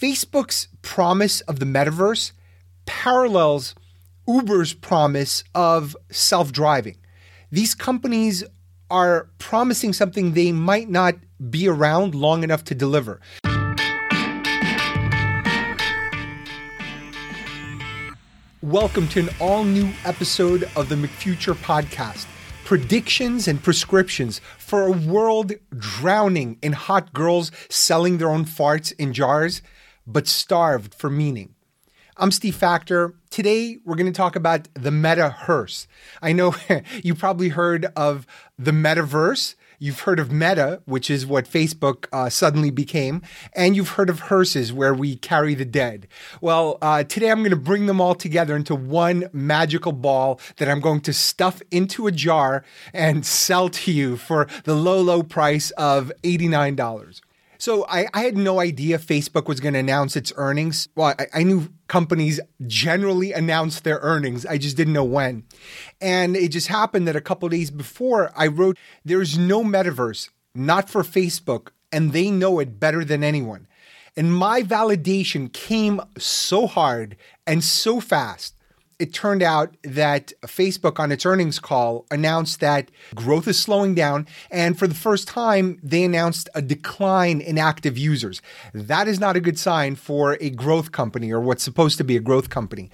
Facebook's promise of the metaverse parallels Uber's promise of self driving. These companies are promising something they might not be around long enough to deliver. Welcome to an all new episode of the McFuture podcast. Predictions and prescriptions for a world drowning in hot girls selling their own farts in jars, but starved for meaning. I'm Steve Faktor. Today, we're going to talk about the metaverse. I know you probably heard of the metaverse. You've heard of Meta, which is what Facebook uh, suddenly became, and you've heard of hearses, where we carry the dead. Well, uh, today I'm going to bring them all together into one magical ball that I'm going to stuff into a jar and sell to you for the low, low price of $89. So I, I, had no idea Facebook was going to announce its earnings. Well, I, I, knew companies generally announce their earnings. I just didn't know when. And it just happened that a couple days before I wrote, there's no metaverse, not for Facebook, and they know it better than anyone. And my validation came so hard and so fast it turned out that Facebook on its earnings call announced that growth is slowing down. And for the first time, they announced a decline in active users. That is not a good sign for a growth company or what's supposed to be a growth company.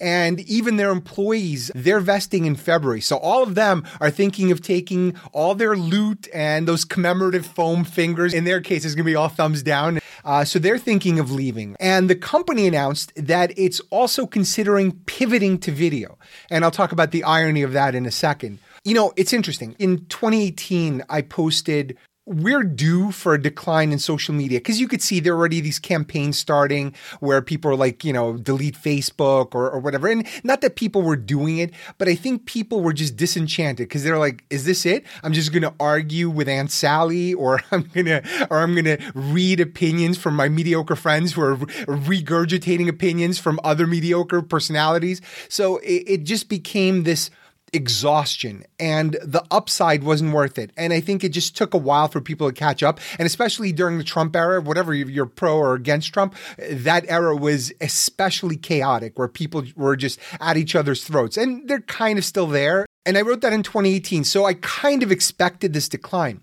And even their employees, they're vesting in February. So all of them are thinking of taking all their loot and those commemorative foam fingers. In their case, it's going to be all thumbs down. Uh, so they're thinking of leaving. And the company announced that it's also considering pivoting to video. And I'll talk about the irony of that in a second. You know, it's interesting. In 2018, I posted we're due for a decline in social media because you could see there are already these campaigns starting where people are like, you know, delete Facebook or, or whatever. And not that people were doing it, but I think people were just disenchanted because they're like, is this it? I'm just going to argue with Aunt Sally or I'm going to, or I'm going to read opinions from my mediocre friends who are regurgitating opinions from other mediocre personalities. So it, it just became this exhaustion and the upside wasn't worth it. And I think it just took a while for people to catch up. And especially during the Trump era, whatever you're pro or against Trump, that era was especially chaotic where people were just at each other's throats. And they're kind of still there. And I wrote that in 2018. So I kind of expected this decline.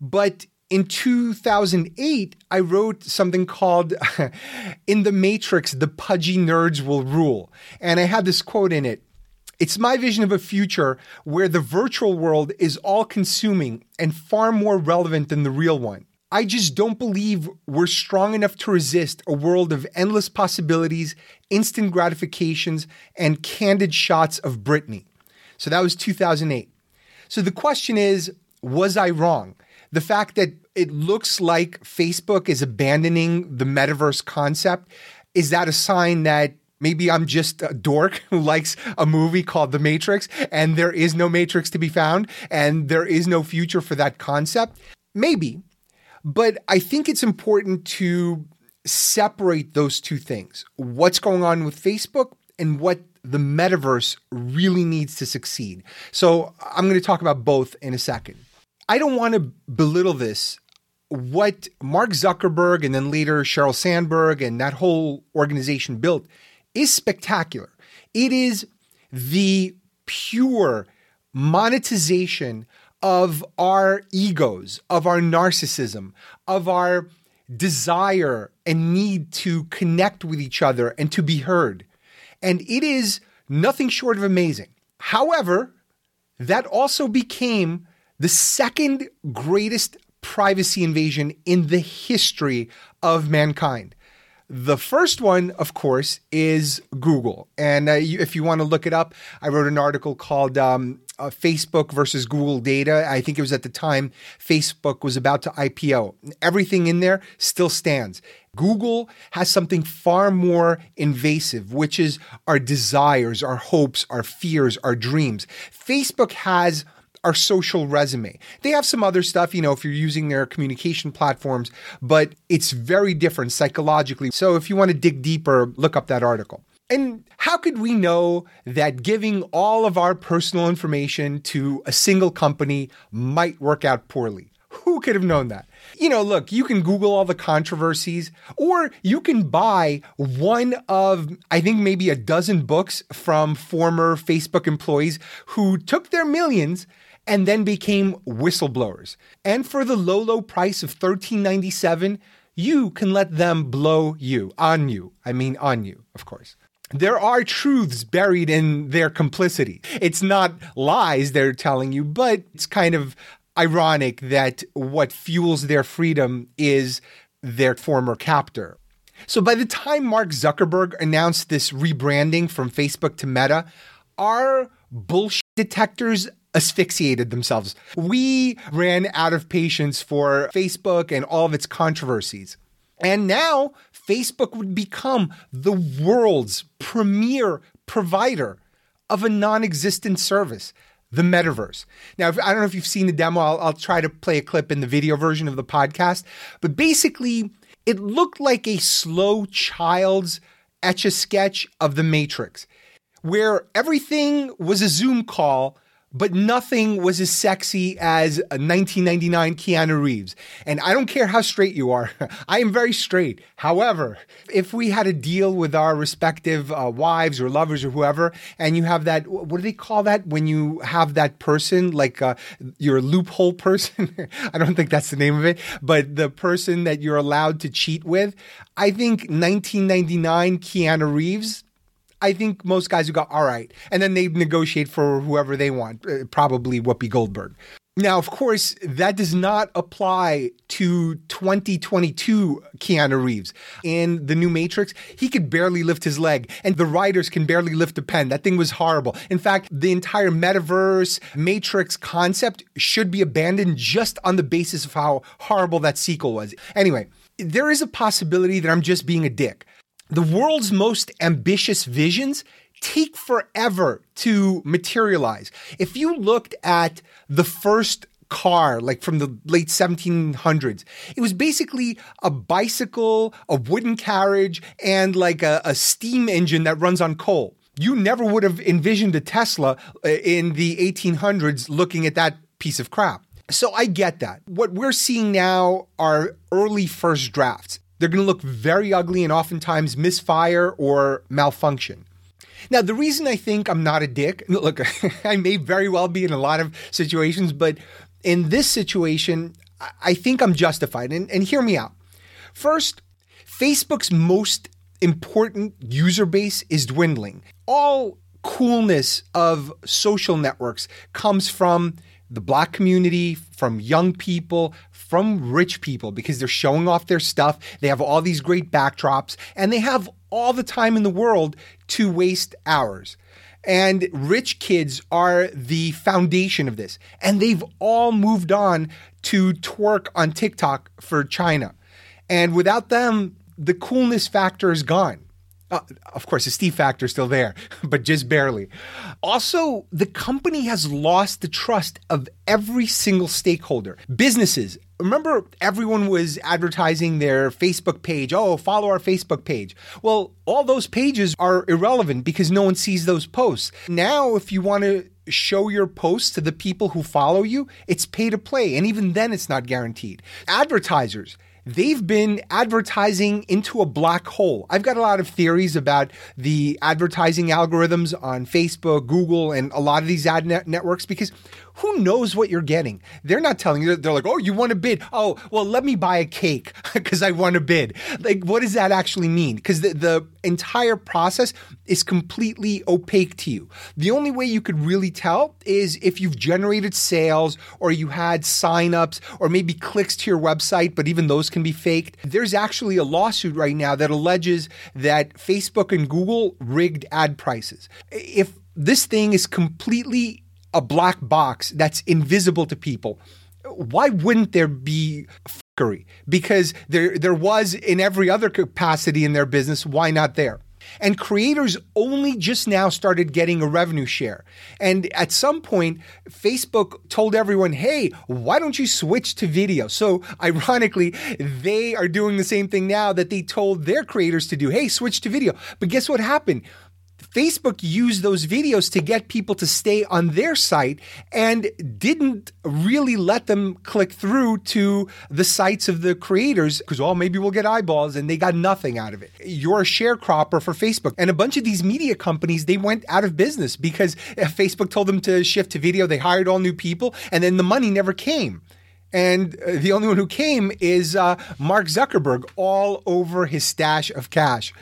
But in 2008, I wrote something called In the Matrix, the Pudgy Nerds Will Rule. And I had this quote in it it's my vision of a future where the virtual world is all consuming and far more relevant than the real one. I just don't believe we're strong enough to resist a world of endless possibilities, instant gratifications, and candid shots of Britney. So that was 2008. So the question is was I wrong? The fact that it looks like Facebook is abandoning the metaverse concept, is that a sign that Maybe I'm just a dork who likes a movie called The Matrix and there is no Matrix to be found and there is no future for that concept. Maybe. But I think it's important to separate those two things what's going on with Facebook and what the metaverse really needs to succeed. So I'm going to talk about both in a second. I don't want to belittle this what Mark Zuckerberg and then later Sheryl Sandberg and that whole organization built is spectacular. It is the pure monetization of our egos, of our narcissism, of our desire and need to connect with each other and to be heard. And it is nothing short of amazing. However, that also became the second greatest privacy invasion in the history of mankind. The first one, of course, is Google. And uh, you, if you want to look it up, I wrote an article called um, uh, Facebook versus Google Data. I think it was at the time Facebook was about to IPO. Everything in there still stands. Google has something far more invasive, which is our desires, our hopes, our fears, our dreams. Facebook has our social resume. They have some other stuff, you know, if you're using their communication platforms, but it's very different psychologically. So if you want to dig deeper, look up that article. And how could we know that giving all of our personal information to a single company might work out poorly? Who could have known that? you know, look, you can Google all the controversies, or you can buy one of, I think, maybe a dozen books from former Facebook employees who took their millions and then became whistleblowers. And for the low, low price of $13.97, you can let them blow you, on you. I mean, on you, of course there are truths buried in their complicity. It's not lies they're telling you, but it's kind of ironic that what fuels their freedom is their former captor. So by the time Mark Zuckerberg announced this rebranding from Facebook to Meta, our bullshit detectors asphyxiated themselves. We ran out of patience for Facebook and all of its controversies. And now Facebook would become the world's premier provider of a non existent service, the metaverse. Now, if, I don't know if you've seen the demo, I'll, I'll try to play a clip in the video version of the podcast. But basically, it looked like a slow child's etch a sketch of the Matrix, where everything was a Zoom call but nothing was as sexy as a 1999 Keanu Reeves. And I don't care how straight you are, I am very straight. However, if we had a deal with our respective uh, wives or lovers or whoever, and you have that, what do they call that when you have that person, like uh, your loophole person? I don't think that's the name of it, but the person that you're allowed to cheat with. I think 1999 Keanu Reeves I think most guys would go, all right. And then they negotiate for whoever they want, uh, probably Whoopi Goldberg. Now, of course, that does not apply to 2022 Keanu Reeves. In the new Matrix, he could barely lift his leg, and the writers can barely lift a pen. That thing was horrible. In fact, the entire metaverse Matrix concept should be abandoned just on the basis of how horrible that sequel was. Anyway, there is a possibility that I'm just being a dick. The world's most ambitious visions take forever to materialize. If you looked at the first car, like from the late 1700s. It was basically a bicycle, a wooden carriage, and like a, a, steam engine that runs on coal. You never would have envisioned a Tesla uh, in the 1800s looking at that piece of crap. So I get that. What we're seeing now are early first drafts. They're going to look very ugly and oftentimes misfire or malfunction. Now, the reason I think I'm not a dick, look, I may very well be in a lot of situations, but in this situation, I think I'm justified. And, and hear me out. First, Facebook's most important user base is dwindling. All coolness of social networks comes from the black community, from young people, from rich people because they're showing off their stuff. They have all these great backdrops and they have all the time in the world to waste hours. And rich kids are the foundation of this. And they've all moved on to twerk on TikTok for China. And without them, the coolness factor is gone. Uh, of course, the Steve factor is still there, but just barely. Also, the company has lost the trust of every single stakeholder. Businesses, remember everyone was advertising their Facebook page. Oh, follow our Facebook page. Well, all those pages are irrelevant because no one sees those posts. Now, if you want to show your posts to the people who follow you, it's pay to play. And even then, it's not guaranteed. Advertisers, they've been advertising into a black hole. I've got a lot of theories about the advertising algorithms on Facebook, Google, and a lot of these ad net- networks because who knows what you're getting? They're not telling you. They're like, oh, you want to bid? Oh, well, let me buy a cake because I want to bid. Like, what does that actually mean? Because the, the entire process is completely opaque to you. The only way you could really tell is if you've generated sales or you had signups or maybe clicks to your website, but even those can be faked. There's actually a lawsuit right now that alleges that Facebook and Google rigged ad prices. If this thing is completely a black box that's invisible to people, why wouldn't there be fuckery? Because there there was in every other capacity in their business. Why not there? And creators only just now started getting a revenue share. And at some point, Facebook told everyone, hey, why don't you switch to video? So, ironically, they are doing the same thing now that they told their creators to do. Hey, switch to video. But guess what happened? Facebook used those videos to get people to stay on their site and didn't really let them click through to the sites of the creators because, well, maybe we'll get eyeballs and they got nothing out of it. You're a sharecropper for Facebook. And a bunch of these media companies, they went out of business because Facebook told them to shift to video. They hired all new people and then the money never came. And uh, the only one who came is uh, Mark Zuckerberg, all over his stash of cash.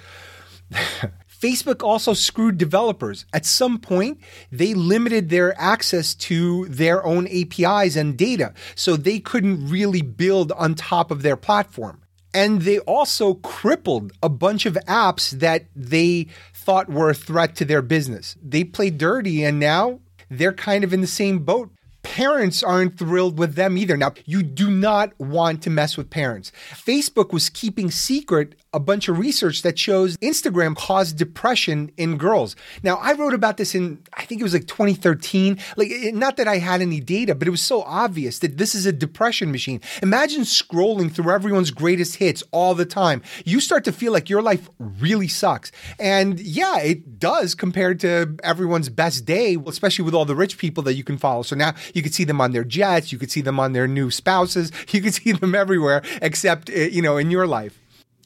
Facebook also screwed developers. At some point, they limited their access to their own APIs and data, so they couldn't really build on top of their platform. And they also crippled a bunch of apps that they thought were a threat to their business. They played dirty, and now they're kind of in the same boat parents aren't thrilled with them either. Now, you do not want to mess with parents. Facebook was keeping secret a bunch of research that shows Instagram caused depression in girls. Now, I wrote about this in, I think it was like 2013. Like, not that I had any data, but it was so obvious that this is a depression machine. Imagine scrolling through everyone's greatest hits all the time. You start to feel like your life really sucks. And yeah, it does compared to everyone's best day, especially with all the rich people that you can follow. So now you could see them on their jets, you could see them on their new spouses, you could see them everywhere except, eh, you know, in your life.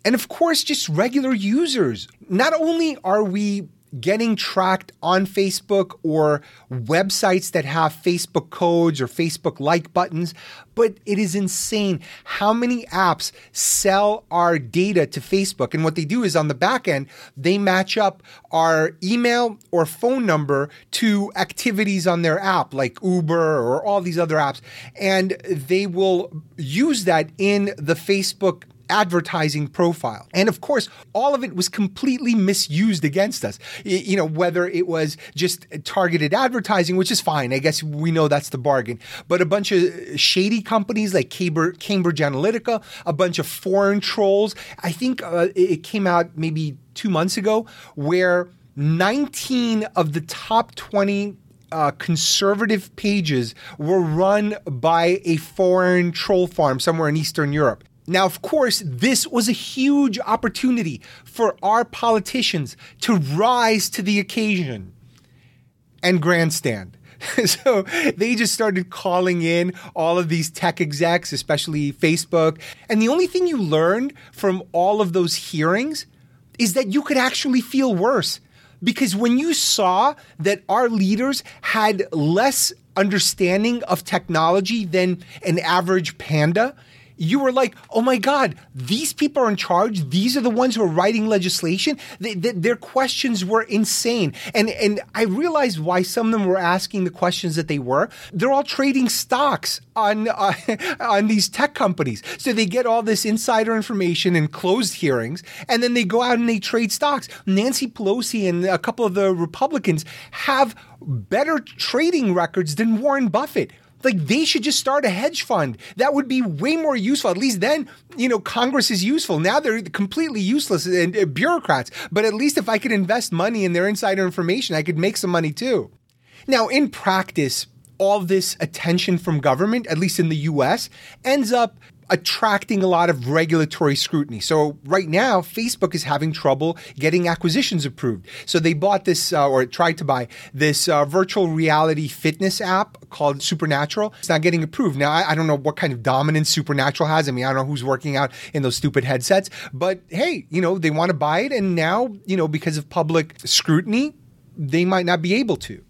And of course, just regular users. Not only are we getting tracked on Facebook or websites that have Facebook codes or Facebook like buttons, but it is insane how many apps sell our data to Facebook. And what they do is on the back end, they match up our email or phone number to activities on their app, like Uber or all these other apps. And they will use that in the Facebook advertising profile. And of course, all of it was completely misused against us. You know, whether it was just targeted advertising, which is fine. I guess we know that's the bargain. But a bunch of shady companies like Cambridge, Analytica, a bunch of foreign trolls. I think uh, it came out maybe two months ago where 19 of the top 20 uh, conservative pages were run by a foreign troll farm somewhere in Eastern Europe. Now, of course, this was a huge opportunity for our politicians to rise to the occasion and grandstand. so they just started calling in all of these tech execs, especially Facebook. And the only thing you learned from all of those hearings is that you could actually feel worse. Because when you saw that our leaders had less understanding of technology than an average panda, you were like, oh my God, these people are in charge. These are the ones who are writing legislation. They, they, their questions were insane. And, and I realized why some of them were asking the questions that they were. They're all trading stocks on, uh, on these tech companies. So they get all this insider information in closed hearings, and then they go out and they trade stocks. Nancy Pelosi and a couple of the Republicans have better trading records than Warren Buffett. Like they should just start a hedge fund. That would be way more useful. At least then, you know, Congress is useful. Now they're completely useless and uh, bureaucrats. But at least if I could invest money in their insider information, I could make some money too. Now, in practice, all this attention from government, at least in the US, ends up attracting a lot of regulatory scrutiny. So right now, Facebook is having trouble getting acquisitions approved. So they bought this, uh, or tried to buy this uh, virtual reality fitness app called Supernatural. It's not getting approved. Now, I, I, don't know what kind of dominance Supernatural has. I mean, I don't know who's working out in those stupid headsets, but hey, you know, they want to buy it. And now, you know, because of public scrutiny, they might not be able to.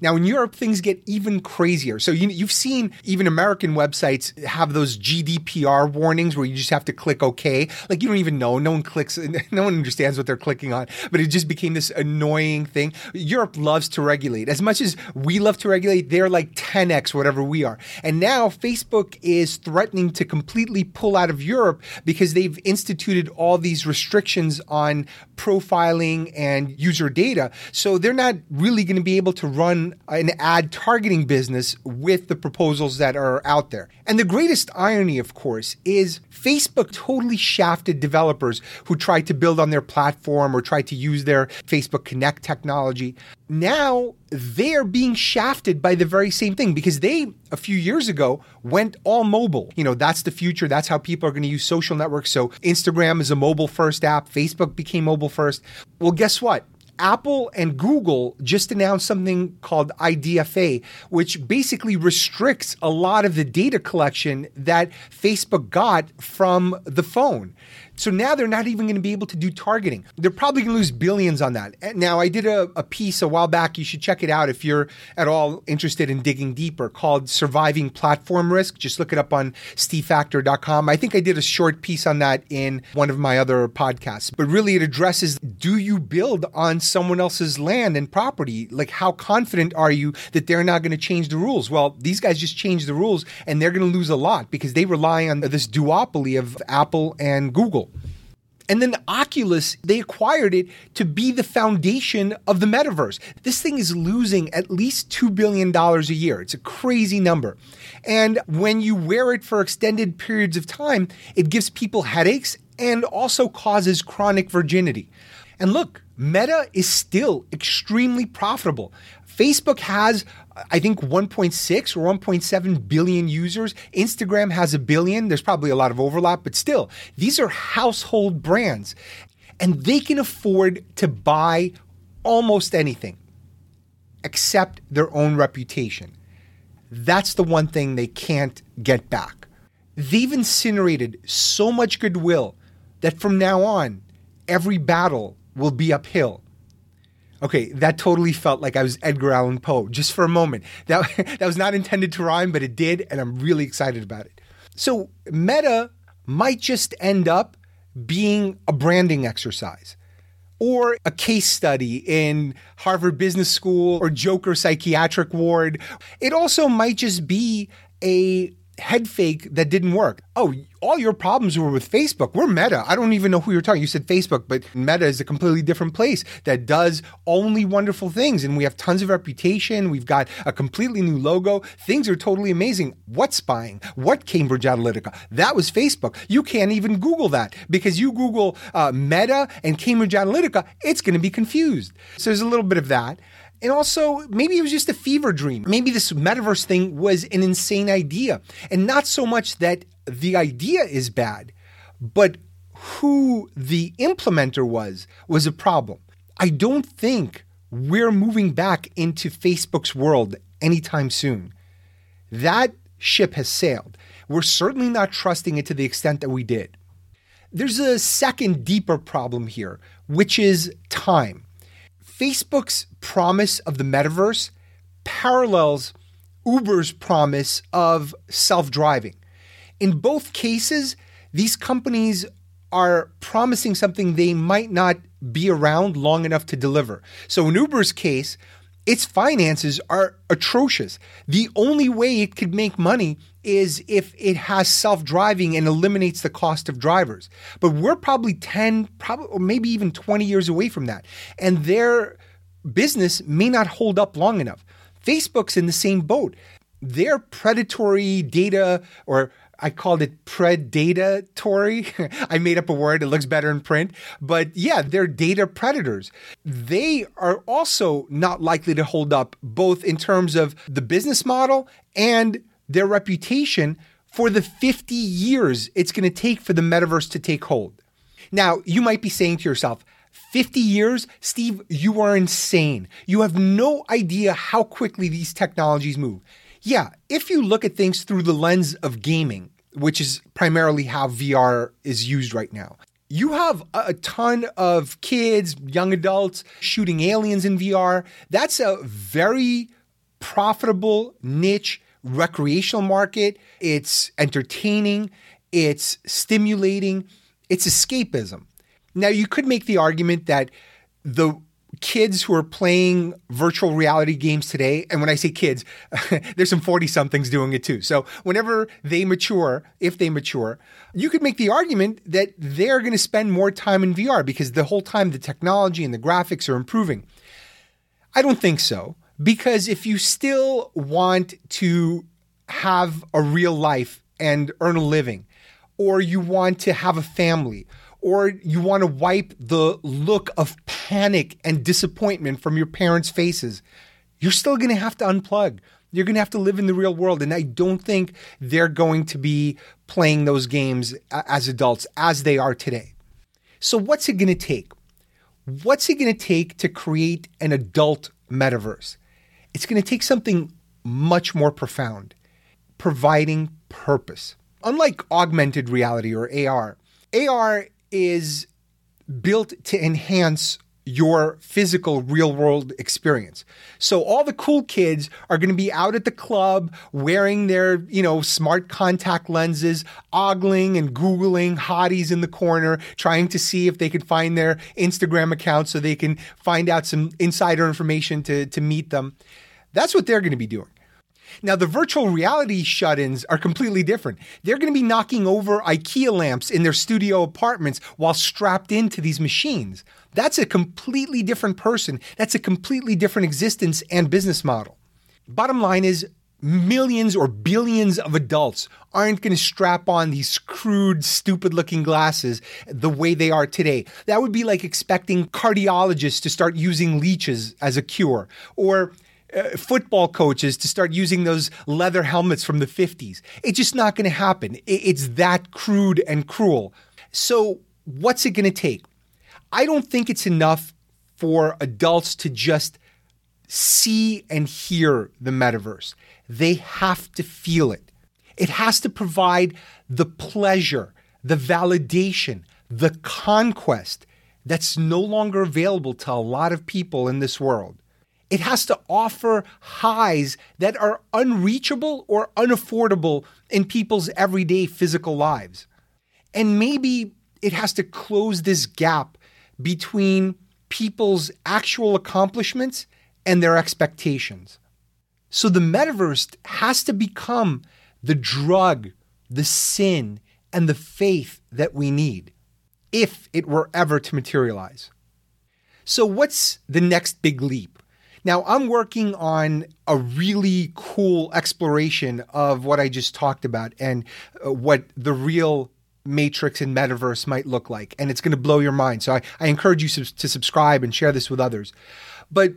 Now, in Europe, things get even crazier. So you, you've seen even American websites have those GDPR warnings where you just have to click OK. Like you don't even know. No one clicks. No one understands what they're clicking on. But it just became this annoying thing. Europe loves to regulate. As much as we love to regulate, they're like 10x whatever we are. And now Facebook is threatening to completely pull out of Europe because they've instituted all these restrictions on profiling and user data. So they're not really going to be able to run an ad targeting business with the proposals that are out there. And the greatest irony, of course, is Facebook totally shafted developers who tried to build on their platform or tried to use their Facebook Connect technology. Now they're being shafted by the very same thing because they, a few years ago, went all mobile. You know, that's the future. That's how people are going to use social networks. So Instagram is a mobile first app, Facebook became mobile first. Well, guess what? Apple and Google just announced something called IDFA, which basically restricts a lot of the data collection that Facebook got from the phone. So now they're not even going to be able to do targeting. They're probably going to lose billions on that. Now, I did a, a, piece a while back. You should check it out if you're at all interested in digging deeper called Surviving Platform Risk. Just look it up on stevefaktor.com. I think I did a short piece on that in one of my other podcasts. But really, it addresses do you build on someone else's land and property? Like, how confident are you that they're not going to change the rules? Well, these guys just changed the rules and they're going to lose a lot because they rely on this duopoly of Apple and Google. And then Oculus, they acquired it to be the foundation of the metaverse. This thing is losing at least $2 billion a year. It's a crazy number. And when you wear it for extended periods of time, it gives people headaches and also causes chronic virginity. And look, Meta is still extremely profitable. Facebook has, I think, 1.6 or 1.7 billion users. Instagram has a billion. There's probably a lot of overlap, but still, these are household brands. And they can afford to buy almost anything except their own reputation. That's the one thing they can't get back. They've incinerated so much goodwill that from now on, every battle will be uphill. Okay, that totally felt like I was Edgar Allan Poe just for a moment. That, that was not intended to rhyme, but it did, and I'm really excited about it. So, Meta might just end up being a branding exercise or a case study in Harvard Business School or Joker Psychiatric Ward. It also might just be a head fake that didn't work. Oh, all your problems were with Facebook. We're Meta. I don't even know who you're talking. You said Facebook, but Meta is a completely different place that does only wonderful things. And we have tons of reputation. We've got a completely new logo. Things are totally amazing. What spying? What Cambridge Analytica? That was Facebook. You can't even Google that because you Google uh, Meta and Cambridge Analytica, it's going to be confused. So there's a little bit of that. And also, maybe it was just a fever dream. Maybe this metaverse thing was an insane idea. And not so much that the idea is bad, but who the implementer was was a problem. I don't think we're moving back into Facebook's world anytime soon. That ship has sailed. We're certainly not trusting it to the extent that we did. There's a second, deeper problem here, which is time. Facebook's promise of the metaverse parallels Uber's promise of self driving. In both cases, these companies are promising something they might not be around long enough to deliver. So, in Uber's case, its finances are atrocious. The only way it could make money is if it has self-driving and eliminates the cost of drivers. But we're probably 10, probably or maybe even 20 years away from that. And their business may not hold up long enough. Facebook's in the same boat. Their predatory data or I called it predatory. I made up a word, it looks better in print. But yeah, they're data predators. They are also not likely to hold up, both in terms of the business model and their reputation for the 50 years it's going to take for the metaverse to take hold. Now, you might be saying to yourself, 50 years, Steve, you are insane. You have no idea how quickly these technologies move. Yeah, if you look at things through the lens of gaming, which is primarily how VR is used right now, you have a ton of kids, young adults shooting aliens in VR. That's a very profitable niche recreational market. It's entertaining, it's stimulating, it's escapism. Now, you could make the argument that the kids who are playing virtual reality games today, and when I say kids, there's some 40 somethings doing it too. So whenever they mature, if they mature, you could make the argument that they're going to spend more time in VR because the whole time the technology and the graphics are improving. I don't think so. Because if you still want to have a real life and earn a living, or you want to have a family, or you want to wipe the look of panic and disappointment from your parents' faces, you're still going to have to unplug. You're going to have to live in the real world. And I don't think they're going to be playing those games as adults as they are today. So, what's it going to take? what's it going to take to create an adult metaverse? It's going to take something much more profound providing purpose. Unlike augmented reality or AR, AR is built to enhance your physical real world experience. So all the cool kids are going to be out at the club wearing their, you know, smart contact lenses, ogling and googling hotties in the corner, trying to see if they could find their Instagram account so they can find out some insider information to to meet them. That's what they're going to be doing. Now, the virtual reality shut ins are completely different. They're going to be knocking over IKEA lamps in their studio apartments while strapped into these machines. That's a completely different person. That's a completely different existence and business model. Bottom line is, millions or billions of adults aren't going to strap on these crude, stupid looking glasses the way they are today. That would be like expecting cardiologists to start using leeches as a cure or uh, football coaches to start using those leather helmets from the 50s. It's just not going to happen. It's that crude and cruel. So, what's it going to take? I don't think it's enough for adults to just see and hear the metaverse. They have to feel it. It has to provide the pleasure, the validation, the conquest that's no longer available to a lot of people in this world. It has to offer highs that are unreachable or unaffordable in people's everyday physical lives. And maybe it has to close this gap between people's actual accomplishments and their expectations. So the metaverse has to become the drug, the sin, and the faith that we need if it were ever to materialize. So, what's the next big leap? Now, I'm working on a really cool exploration of what I just talked about and uh, what the real matrix and metaverse might look like. And it's going to blow your mind. So I, I encourage you sub- to subscribe and share this with others. But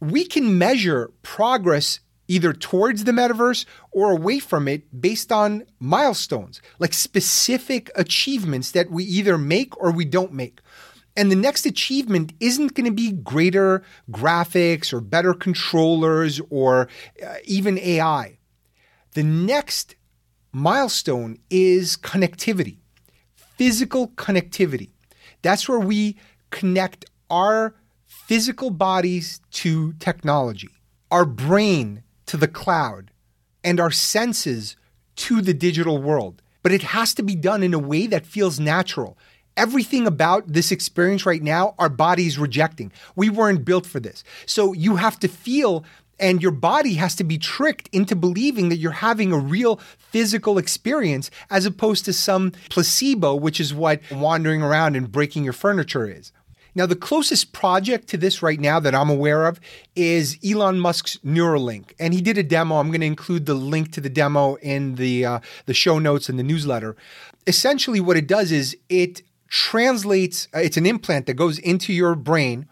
we can measure progress either towards the metaverse or away from it based on milestones, like specific achievements that we either make or we don't make. And the next achievement isn't going to be greater graphics or better controllers or uh, even AI. The next milestone is connectivity, physical connectivity. That's where we connect our physical bodies to technology, our brain to the cloud, and our senses to the digital world. But it has to be done in a way that feels natural everything about this experience right now, our body's rejecting. We weren't built for this. So you have to feel and your body has to be tricked into believing that you're having a real physical experience as opposed to some placebo, which is what wandering around and breaking your furniture is. Now, the closest project to this right now that I'm aware of is Elon Musk's Neuralink, and he did a demo. I'm going to include the link to the demo in the uh, the show notes and the newsletter. Essentially, what it does is it translates, uh, it's an implant that goes into your brain,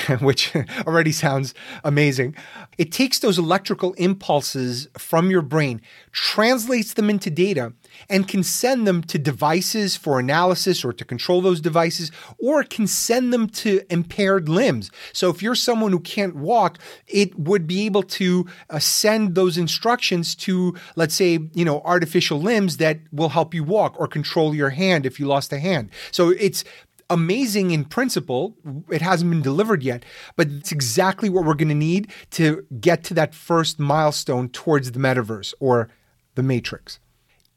which already sounds amazing. It takes those electrical impulses from your brain, translates them into data, and can send them to devices for analysis or to control those devices, or can send them to impaired limbs. So if you're someone who can't walk, it would be able to uh, send those instructions to, let's say, you know, artificial limbs that will help you walk or control your hand if you lost a hand. So it's amazing in principle. It hasn't been delivered yet, but it's exactly what we're going to need to get to that first milestone towards the metaverse or the matrix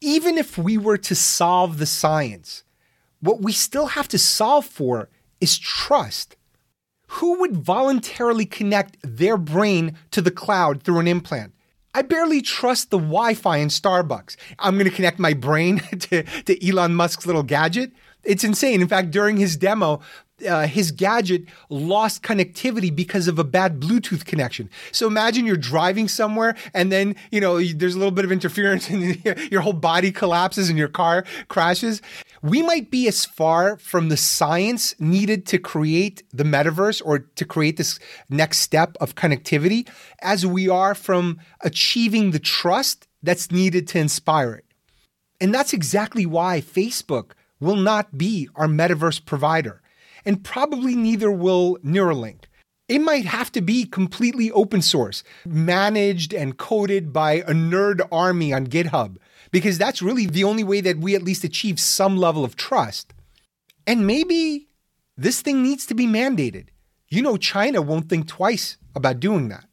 even if we were to solve the science, what we still have to solve for is trust. Who would voluntarily connect their brain to the cloud through an implant? I barely trust the Wi Fi in Starbucks. I'm going to connect my brain to, to Elon Musk's little gadget. It's insane. In fact, during his demo, uh, his gadget lost connectivity because of a bad Bluetooth connection. So imagine you're driving somewhere and then, you know, there's a little bit of interference and your whole body collapses and your car crashes. We might be as far from the science needed to create the metaverse or to create this next step of connectivity as we are from achieving the trust that's needed to inspire it. And that's exactly why Facebook will not be our metaverse provider. and probably neither will Neuralink. It might have to be completely open source, managed and coded by a nerd army on GitHub, because that's really the only way that we at least achieve some level of trust. And maybe this thing needs to be mandated. You know, China won't think twice about doing that.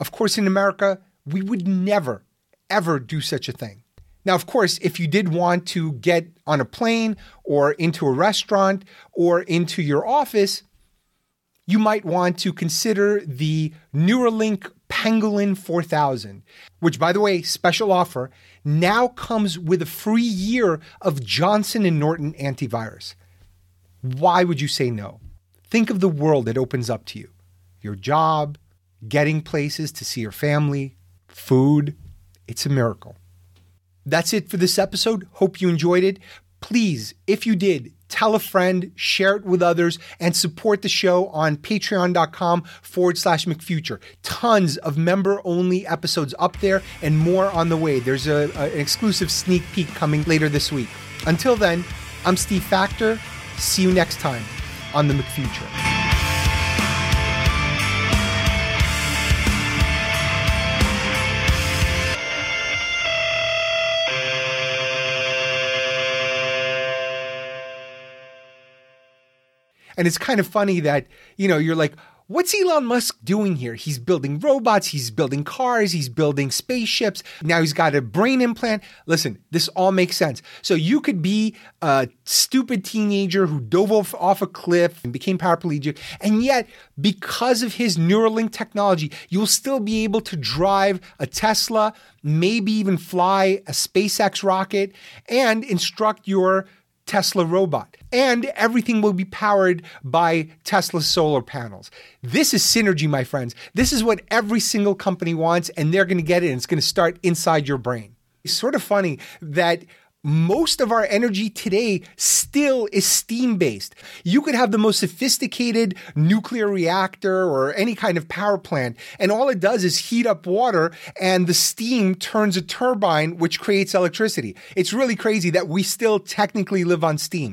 Of course, in America, we would never, ever do such a thing. Now, of course, if you did want to get on a plane or into a restaurant or into your office, you might want to consider the Neuralink Pangolin 4000, which, by the way, special offer, now comes with a free year of Johnson & Norton antivirus. Why would you say no? Think of the world it opens up to you. Your job, getting places to see your family, food. It's a miracle. That's it for this episode. Hope you enjoyed it. Please, if you did, tell a friend, share it with others, and support the show on patreon.com forward slash McFuture. Tons of member only episodes up there and more on the way. There's a, a, an exclusive sneak peek coming later this week. Until then, I'm Steve Faktor. See you next time on the McFuture. And it's kind of funny that, you know, you're like, what's Elon Musk doing here? He's building robots, he's building cars, he's building spaceships. Now he's got a brain implant. Listen, this all makes sense. So you could be a stupid teenager who dove off, off a cliff and became paraplegic, and yet because of his Neuralink technology, you'll still be able to drive a Tesla, maybe even fly a SpaceX rocket and instruct your Tesla robot. And everything will be powered by Tesla solar panels. This is synergy, my friends. This is what every single company wants, and they're going to get it, and it's going to start inside your brain. It's sort of funny that most of our energy today still is steam based. You could have the most sophisticated nuclear reactor or any kind of power plant, and all it does is heat up water, and the steam turns a turbine, which creates electricity. It's really crazy that we still technically live on steam.